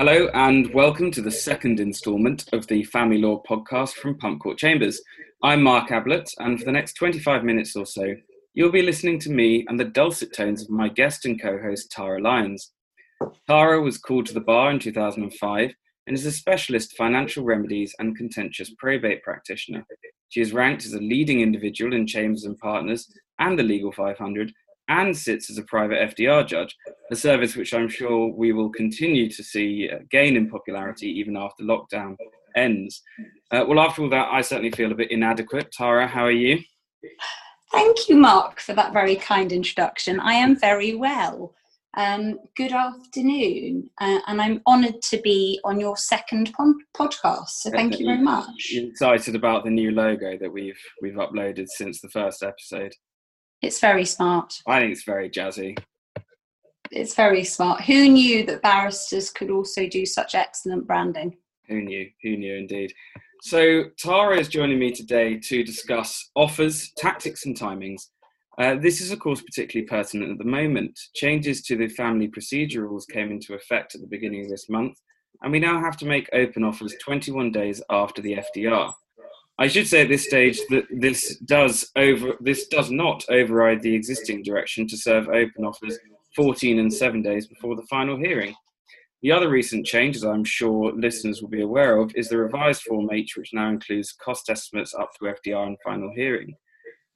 Hello, and welcome to the second instalment of the Family Law podcast from Pump Court Chambers. I'm Mark Ablett, and for the next 25 minutes or so, you'll be listening to me and the dulcet tones of my guest and co host, Tara Lyons. Tara was called to the bar in 2005 and is a specialist financial remedies and contentious probate practitioner. She is ranked as a leading individual in Chambers and Partners and the Legal 500 and sits as a private FDR judge, a service which I'm sure we will continue to see uh, gain in popularity even after lockdown ends. Uh, well, after all that, I certainly feel a bit inadequate. Tara, how are you? Thank you, Mark, for that very kind introduction. I am very well. Um, good afternoon, uh, and I'm honoured to be on your second podcast. So thank you very much. excited about the new logo that we've we've uploaded since the first episode. It's very smart. I think it's very jazzy. It's very smart. Who knew that barristers could also do such excellent branding? Who knew? Who knew indeed? So, Tara is joining me today to discuss offers, tactics, and timings. Uh, this is, of course, particularly pertinent at the moment. Changes to the family procedure rules came into effect at the beginning of this month, and we now have to make open offers 21 days after the FDR. I should say at this stage that this does over this does not override the existing direction to serve open offers 14 and 7 days before the final hearing. The other recent change, as I'm sure listeners will be aware of, is the revised Form H, which now includes cost estimates up to FDR and final hearing.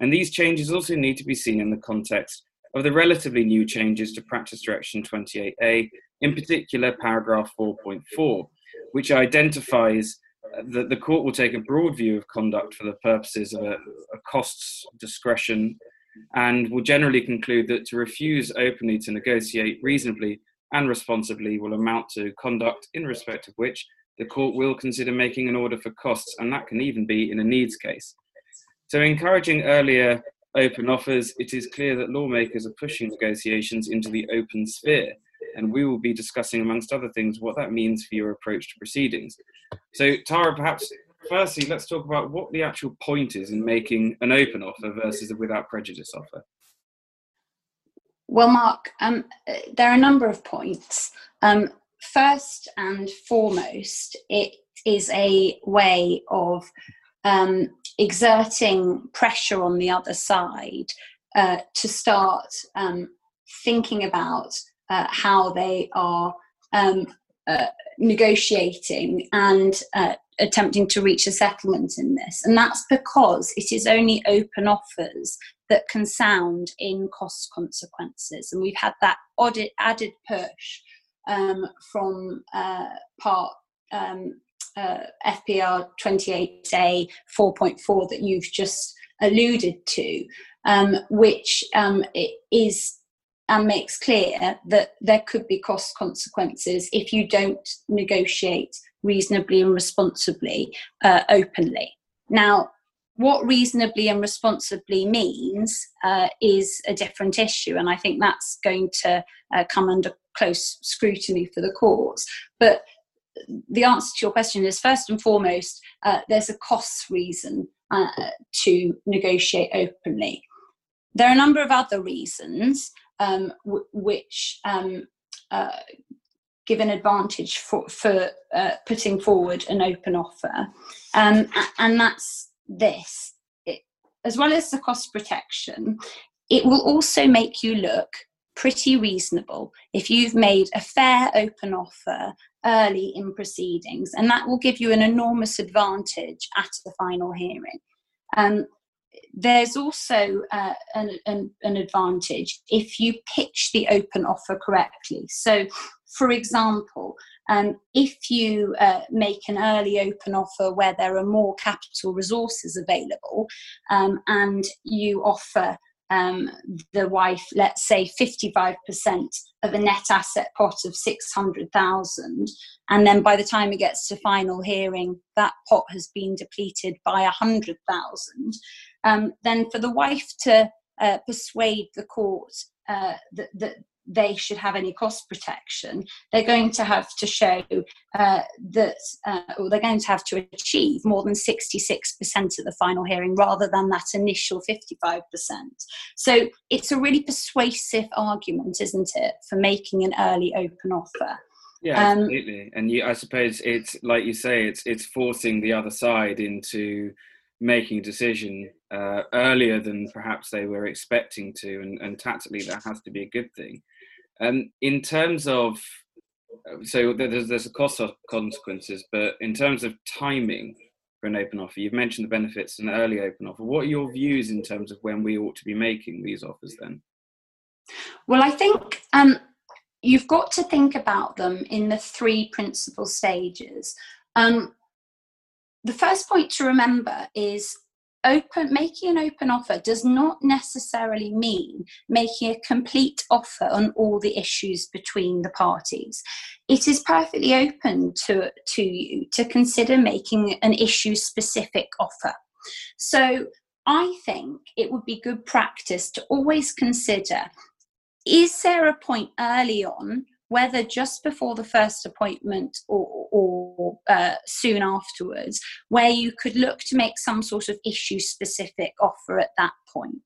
And these changes also need to be seen in the context of the relatively new changes to Practice Direction 28A, in particular paragraph 4.4, which identifies uh, that the court will take a broad view of conduct for the purposes of a, a costs discretion and will generally conclude that to refuse openly to negotiate reasonably and responsibly will amount to conduct in respect of which the court will consider making an order for costs, and that can even be in a needs case. So, encouraging earlier open offers, it is clear that lawmakers are pushing negotiations into the open sphere, and we will be discussing, amongst other things, what that means for your approach to proceedings. So, Tara, perhaps firstly, let's talk about what the actual point is in making an open offer versus a without prejudice offer. Well, Mark, um, there are a number of points. Um, first and foremost, it is a way of um, exerting pressure on the other side uh, to start um, thinking about uh, how they are um, uh, negotiating and uh, attempting to reach a settlement in this. And that's because it is only open offers that can sound in cost consequences. And we've had that audit, added push um, from uh, part um, uh, FPR 28A 4.4 that you've just alluded to, um, which um, is and makes clear that there could be cost consequences if you don't negotiate reasonably and responsibly uh, openly. Now, what reasonably and responsibly means uh, is a different issue, and I think that's going to uh, come under close scrutiny for the courts. But the answer to your question is first and foremost, uh, there's a cost reason uh, to negotiate openly. There are a number of other reasons um, w- which um, uh, give an advantage for, for uh, putting forward an open offer. Um, and that's this. It, as well as the cost protection, it will also make you look pretty reasonable if you've made a fair open offer early in proceedings, and that will give you an enormous advantage at the final hearing. Um, there's also uh, an, an, an, advantage if you pitch the open offer correctly. So, for example, um, if you uh, make an early open offer where there are more capital resources available um, and you offer um, the wife, let's say 55% of a net asset pot of 600,000, and then by the time it gets to final hearing, that pot has been depleted by 100,000, um, then for the wife to uh, persuade the court uh, that, that they should have any cost protection, they're going to have to show uh, that, uh, or they're going to have to achieve more than 66% at the final hearing rather than that initial 55%. So it's a really persuasive argument, isn't it, for making an early open offer. Yeah, um, absolutely. And you, I suppose it's like you say, it's it's forcing the other side into making a decision uh, earlier than perhaps they were expecting to, and, and tactically that has to be a good thing. Um, in terms of, so there's, there's a cost of consequences, but in terms of timing for an open offer, you've mentioned the benefits of an early open offer. What are your views in terms of when we ought to be making these offers then? Well, I think um, you've got to think about them in the three principal stages. Um, the first point to remember is open making an open offer does not necessarily mean making a complete offer on all the issues between the parties. It is perfectly open to to you to consider making an issue specific offer. So i think it would be good practice to always consider is there a point early on whether just before the first appointment or, or uh, soon afterwards, where you could look to make some sort of issue specific offer at that point.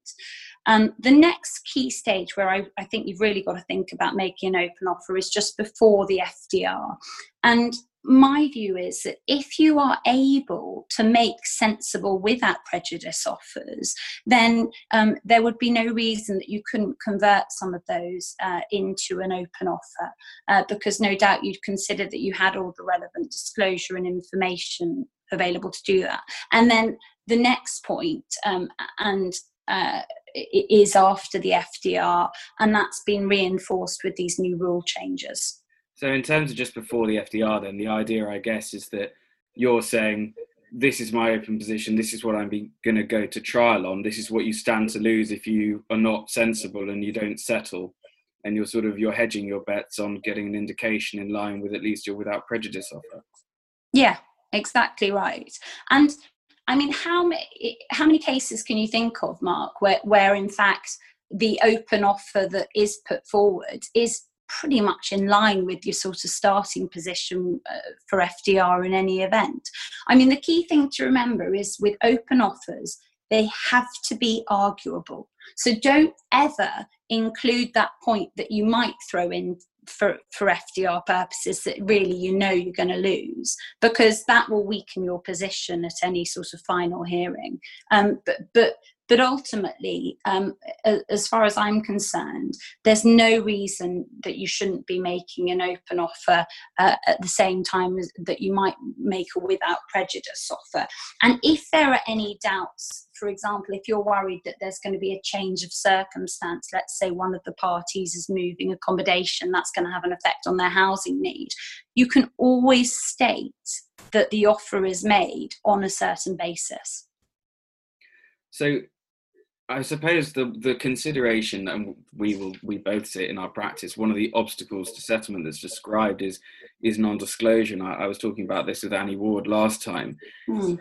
Um, the next key stage where I, I, think you've really got to think about making an open offer is just before the FDR. And my view is that if you are able to make sensible without prejudice offers, then um, there would be no reason that you couldn't convert some of those uh, into an open offer, uh, because no doubt you'd consider that you had all the relevant disclosure and information available to do that. And then the next point, um, and uh, is after the FDR, and that's been reinforced with these new rule changes. So, in terms of just before the FDR, then the idea, I guess, is that you're saying this is my open position. This is what I'm going to go to trial on. This is what you stand to lose if you are not sensible and you don't settle. And you're sort of you're hedging your bets on getting an indication in line with at least your without prejudice offer. Yeah, exactly right. And I mean, how many how many cases can you think of, Mark, where where in fact the open offer that is put forward is pretty much in line with your sort of starting position uh, for FDR in any event. I mean, the key thing to remember is with open offers, they have to be arguable. So don't ever include that point that you might throw in for, for FDR purposes that really you know you're going to lose because that will weaken your position at any sort of final hearing. Um, but, but but ultimately, um, as far as I'm concerned, there's no reason that you shouldn't be making an open offer uh, at the same time as, that you might make a without prejudice offer. And if there are any doubts, for example, if you're worried that there's going to be a change of circumstance, let's say one of the parties is moving accommodation, that's going to have an effect on their housing need, you can always state that the offer is made on a certain basis. So I suppose the the consideration, and we will we both see it in our practice. One of the obstacles to settlement that's described is is non-disclosure. And I, I was talking about this with Annie Ward last time. Mm.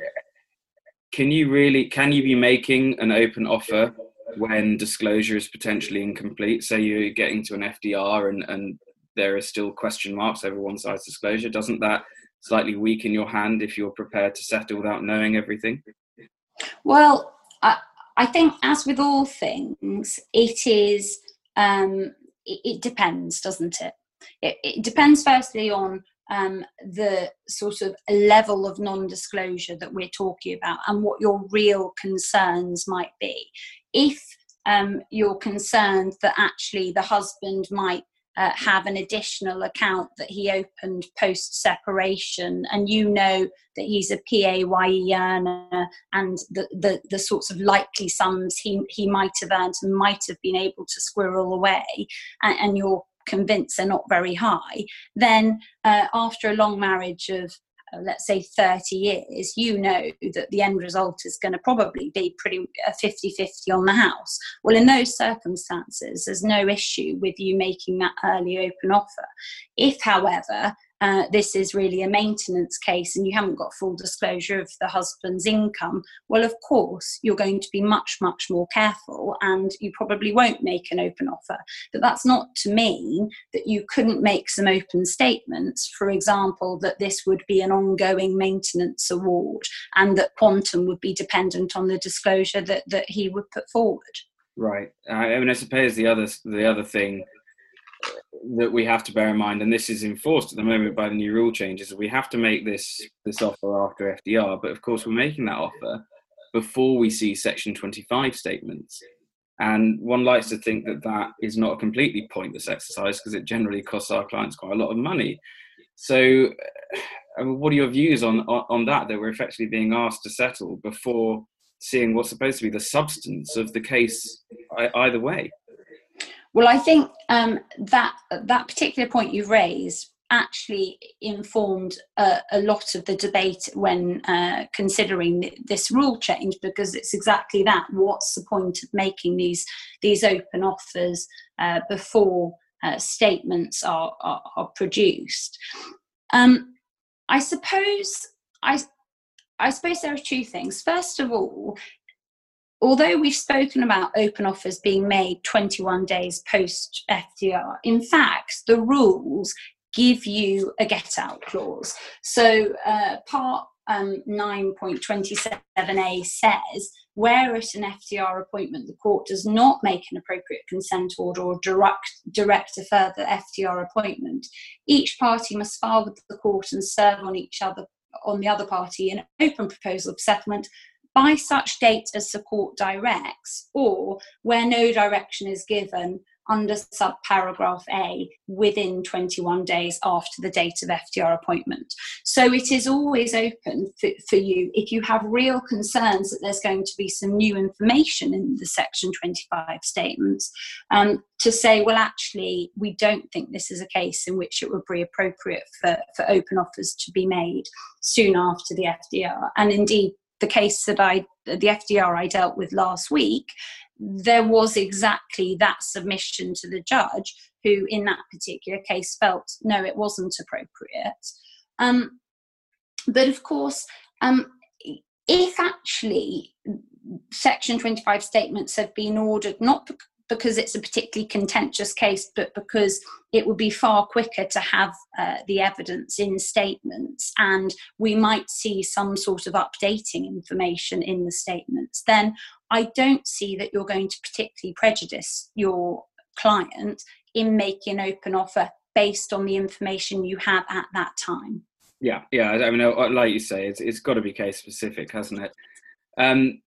Can you really can you be making an open offer when disclosure is potentially incomplete? Say you're getting to an FDR and and there are still question marks over one side's disclosure. Doesn't that slightly weaken your hand if you're prepared to settle without knowing everything? Well, I, I think, as with all things, it is. Um, it, it depends, doesn't it? it? It depends firstly on um, the sort of level of non-disclosure that we're talking about and what your real concerns might be. If um, you're concerned that actually the husband might uh, have an additional account that he opened post separation, and you know that he's a PAYE earner and the, the, the sorts of likely sums he, he might have earned and might have been able to squirrel away, and, and you're convinced they're not very high, then uh, after a long marriage of Uh, let's say 30 years, you know that the end result is going to probably be pretty 50 50 on the house. Well, in those circumstances, there's no issue with you making that early open offer. If, however, uh, this is really a maintenance case and you haven't got full disclosure of the husband's income, well, of course, you're going to be much, much more careful and you probably won't make an open offer. But that's not to mean that you couldn't make some open statements, for example, that this would be an ongoing maintenance award and that quantum would be dependent on the disclosure that, that he would put forward. Right. I mean, I suppose the other the other thing that we have to bear in mind, and this is enforced at the moment by the new rule changes, we have to make this this offer after FDR. But of course, we're making that offer before we see Section 25 statements. And one likes to think that that is not a completely pointless exercise because it generally costs our clients quite a lot of money. So, uh, I mean, what are your views on, on, on that? That we're effectively being asked to settle before seeing what's supposed to be the substance of the case either way? Well, I think um, that that particular point you raised actually informed a, a lot of the debate when uh, considering this rule change because it's exactly that. What's the point of making these these open offers uh, before uh, statements are, are, are produced? Um, I suppose I I suppose there are two things. First of all, although we've spoken about open offers being made 21 days post FDR, in fact, the rules give you a get out clause. So, uh, part um, 9.27a says where at an FDR appointment the court does not make an appropriate consent order or direct, direct a further FDR appointment, each party must file with the court and serve on each other on the other party an open proposal of settlement by such date as support directs, or where no direction is given under subparagraph A within 21 days after the date of FDR appointment. So it is always open for, for, you if you have real concerns that there's going to be some new information in the Section 25 statements um, to say, well, actually, we don't think this is a case in which it would be appropriate for, for open offers to be made soon after the FDR. And indeed, the case that I, the FDR I dealt with last week, there was exactly that submission to the judge, who in that particular case felt no, it wasn't appropriate. Um, but of course, um, if actually Section 25 statements have been ordered not because it's a particularly contentious case, but because it would be far quicker to have uh, the evidence in statements and we might see some sort of updating information in the statements, then I don't see that you're going to particularly prejudice your client in making an open offer based on the information you have at that time. Yeah, yeah. I mean, uh, like you say, it's, it's got to be case specific, hasn't it? Um,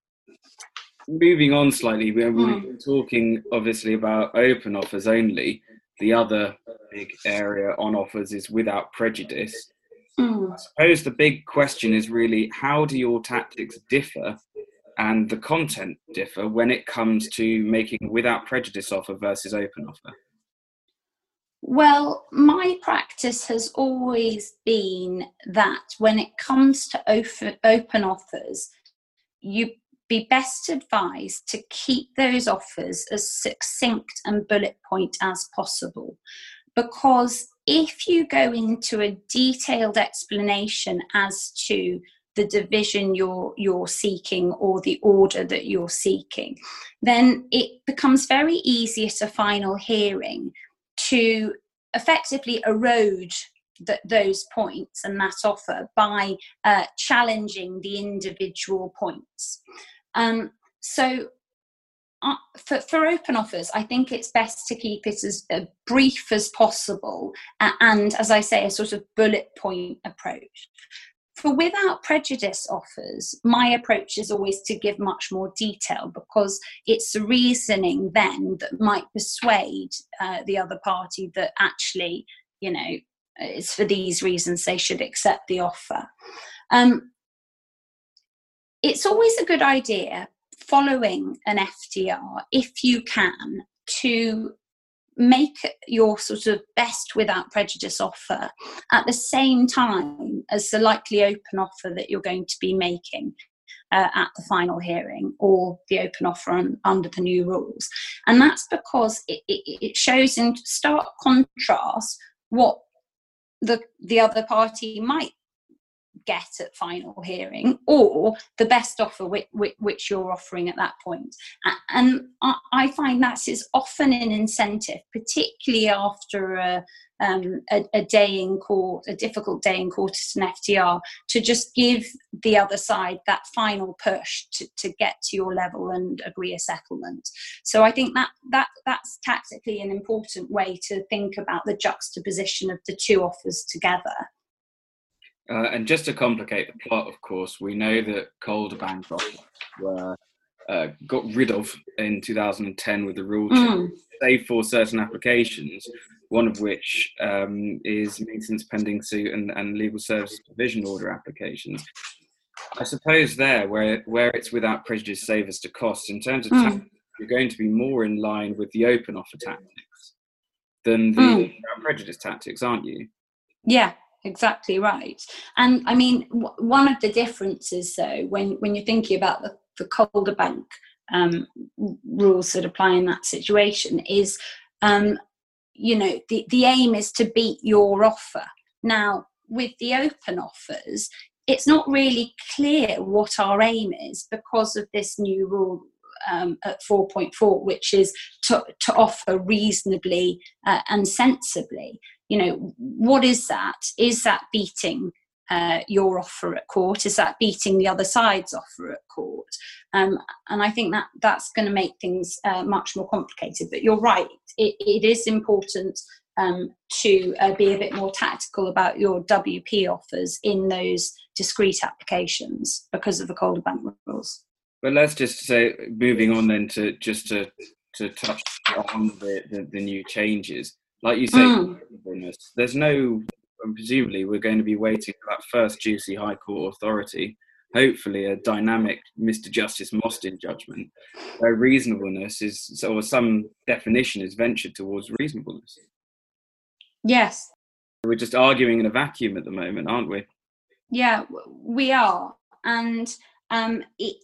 moving on slightly, we're mm. talking obviously about open offers only. The other big area on offers is without prejudice. Mm. I suppose the big question is really how do your tactics differ and the content differ when it comes to making without prejudice offer versus open offer? Well, my practice has always been that when it comes to open offers, you be best advised to keep those offers as succinct and bullet point as possible. Because if you go into a detailed explanation as to the division you're you're seeking or the order that you're seeking then it becomes very easy at a final hearing to effectively erode those points and that offer by uh, challenging the individual points um, so uh, for, for open offers, I think it's best to keep it as uh, brief as possible uh, and, as I say, a sort of bullet point approach. For without prejudice offers, my approach is always to give much more detail because it's the reasoning then that might persuade uh, the other party that actually, you know, it's for these reasons they should accept the offer. Um, it's always a good idea following an FDR, if you can, to make your sort of best without prejudice offer at the same time as the likely open offer that you're going to be making uh, at the final hearing or the open offer on, under the new rules. And that's because it, it, it shows in stark contrast what the the other party might get at final hearing or the best offer which, which, you're offering at that point. And i find that is often an incentive particularly after a, um, a, a, day in court a difficult day in court as an FDR to just give the other side that final push to, to get to your level and agree a settlement. So i think that that that's tactically an important way to think about the juxtaposition of the two offers together uh, and just to complicate the plot, of course, we know that Calderbank were uh, got rid of in 2010 with the rule change, mm. save for certain applications, one of which um, is maintenance pending suit and, and legal service provision order applications. I suppose there, where where it's without prejudice, save us to costs. In terms of mm. you're going to be more in line with the open offer tactics than the mm. prejudice tactics, aren't you? Yeah, exactly right. And I mean, w- one of the differences, though, when when you're thinking about the, the Calderbank um, rules that apply in that situation, is um, you know the the aim is to beat your offer. Now, with the open offers, it's not really clear what our aim is because of this new rule um, at 4.4, which is to, to offer reasonably uh, and sensibly you know what is that? Is that beating uh, your offer at court? Is that beating the other side's offer at court? Um, and i think that that's going to make things uh, much more complicated. But you're right it, it is important um, to uh, be a bit more tactical about your wp offers in those discrete applications because of the Calderbank rules. But let's just say moving on then to just to to touch on the, the, the new changes like you say, mm. there's no, presumably, we're going to be waiting for that first juicy High Court authority, hopefully a dynamic Mr. Justice Mostyn judgment, where reasonableness is, or some definition is ventured towards reasonableness. Yes. We're just arguing in a vacuum at the moment, aren't we? Yeah, we are. And um, it,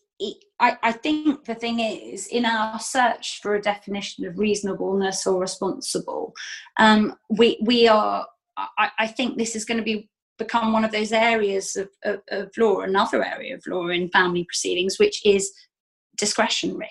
I, I, think the thing is, in our search for a definition of reasonableness or responsible, um, we we are. I, I, think this is going to be become one of those areas of, of, of law, another area of law in family proceedings, which is discretionary,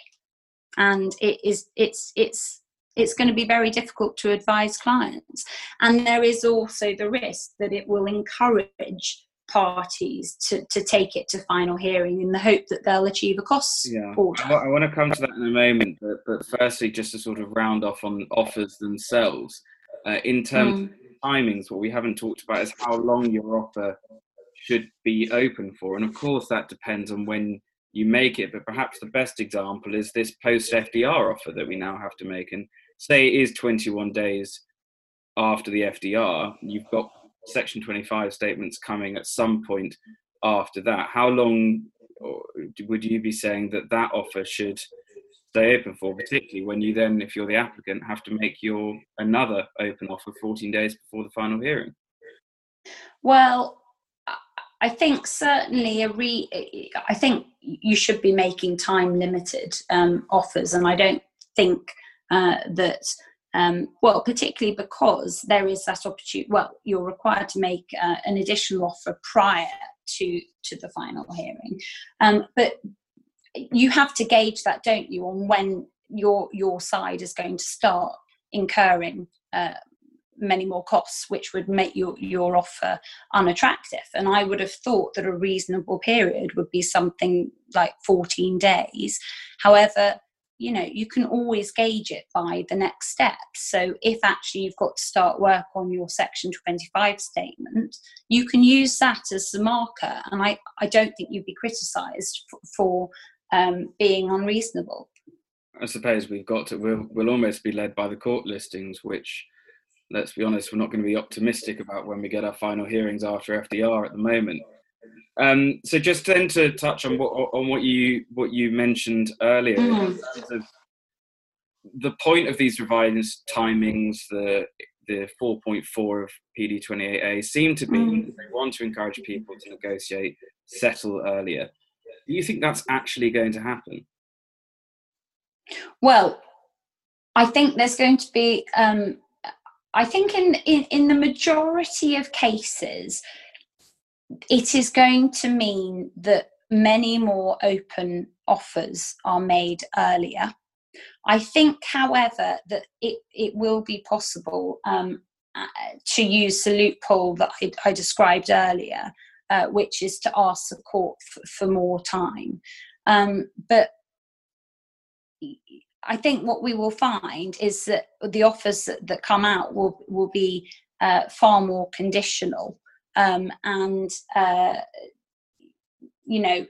and it is it's it's it's going to be very difficult to advise clients, and there is also the risk that it will encourage parties to, to take it to final hearing in the hope that they'll achieve a cost yeah. order. I want to come to that in a moment, but, but firstly, just to sort of round off on offers themselves, uh, in terms mm. of timings, what we haven't talked about is how long your offer should be open for. And of course, that depends on when you make it, but perhaps the best example is this post FDR offer that we now have to make. And say it is 21 days after the FDR, you've got Section 25 statements coming at some point after that. How long would you be saying that that offer should stay open for, particularly when you then, if you're the applicant, have to make your another open offer 14 days before the final hearing? Well, I think certainly a re. I think you should be making time limited um, offers, and I don't think uh, that um, well, particularly because there is that opportunity. Well, you're required to make uh, an additional offer prior to to the final hearing, um, but you have to gauge that, don't you, on when your your side is going to start incurring uh, many more costs, which would make your your offer unattractive. And I would have thought that a reasonable period would be something like 14 days. However, you know you can always gauge it by the next step. So if actually you've got to start work on your section 25 statement you can use that as the marker and i, I don't think you'd be criticized for, for um, being unreasonable. I suppose we've got to we'll, we'll almost be led by the court listings which let's be honest we're not going to be optimistic about when we get our final hearings after fdr at the moment um, so just then to touch on what on what you what you mentioned earlier, mm. the point of these revised timings, the the 4.4 of PD28A seem to be mm. they want to encourage people to negotiate, settle earlier. Do you think that's actually going to happen? Well, I think there's going to be um, I think in, in, in the majority of cases, it is going to mean that many more open offers are made earlier. I think, however, that it, it will be possible um, uh, to use the loophole that I, I described earlier, uh, which is to ask the court for, more time. Um, but I think what we will find is that the offers that, that come out will will be uh, far more conditional, um, and uh, you know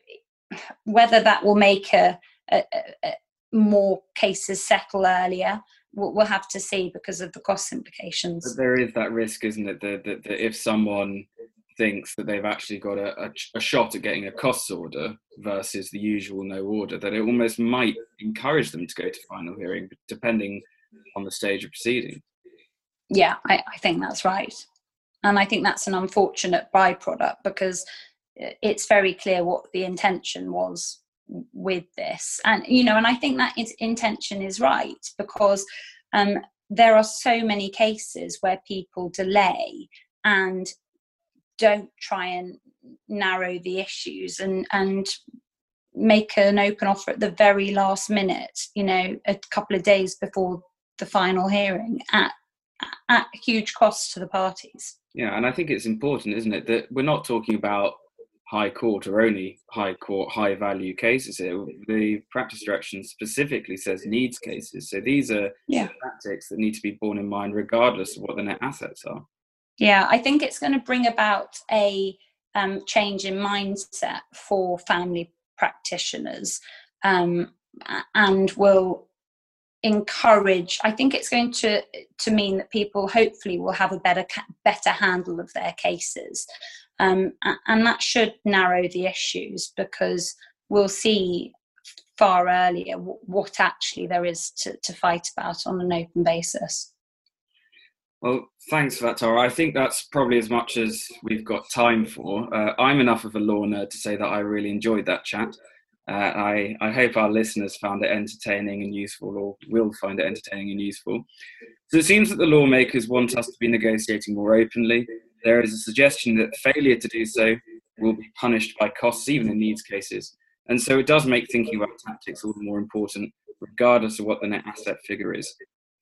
whether that will make a, a, a more cases settle earlier. We'll, we'll, have to see because of the cost implications. But there is that risk, isn't it? That, that, that if someone thinks that they've actually got a, a, a, shot at getting a costs order versus the usual no order, that it almost might encourage them to go to final hearing, depending on the stage of proceeding. Yeah, I, I think that's right. And I think that's an unfortunate byproduct because it's very clear what the intention was with this. And, you know, and I think that intention is right because um, there are so many cases where people delay and don't try and narrow the issues and and make an open offer at the very last minute you know a couple of days before the final hearing at at huge cost to the parties. Yeah and i think it's important isn't it that we're not talking about high court or only high court high value cases here. The practice direction specifically says needs cases. So these are yeah. tactics that need to be borne in mind regardless of what the net assets are. Yeah, I think it's going to bring about a um, change in mindset for family practitioners um, and will encourage i think it's going to to mean that people hopefully will have a better better handle of their cases um, and that should narrow the issues because we'll see far earlier what actually there is to, to fight about on an open basis well, thanks for that, Tara. I think that's probably as much as we've got time for. Uh, I'm enough of a law nerd to say that I really enjoyed that chat. Uh, I, I hope our listeners found it entertaining and useful, or will find it entertaining and useful. So it seems that the lawmakers want us to be negotiating more openly. There is a suggestion that failure to do so will be punished by costs, even in needs cases. And so it does make thinking about tactics all the more important, regardless of what the net asset figure is.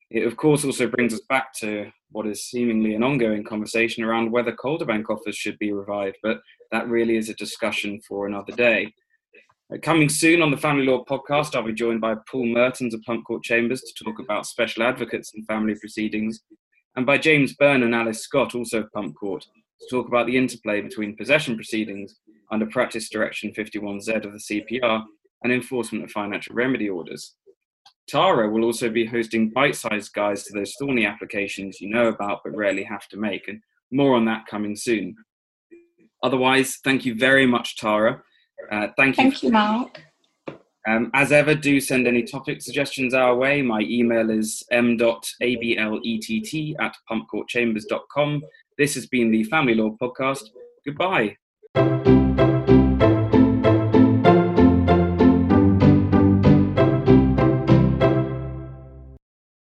It, of course, also brings us back to what is seemingly an ongoing conversation around whether Calderbank offers should be revived, but that really is a discussion for another day. Uh, coming soon on the Family Law podcast, I'll be joined by Paul Mertens of Pump Court Chambers to talk about special advocates in family proceedings, and by James Byrne and Alice Scott, also of Pump Court, to talk about the interplay between possession proceedings under Practice Direction 51Z of the CPR and enforcement of financial remedy orders. Tara will also be hosting bite sized guides to those thorny applications you know about but rarely have to make, and more on that coming soon. Otherwise, thank you very much, Tara. Uh, thank you. Thank you, Mark. Um, as ever, do send any topic suggestions our way. My email is m.ablett at pumpcourtchambers.com. This has been the Family Law Podcast. Goodbye.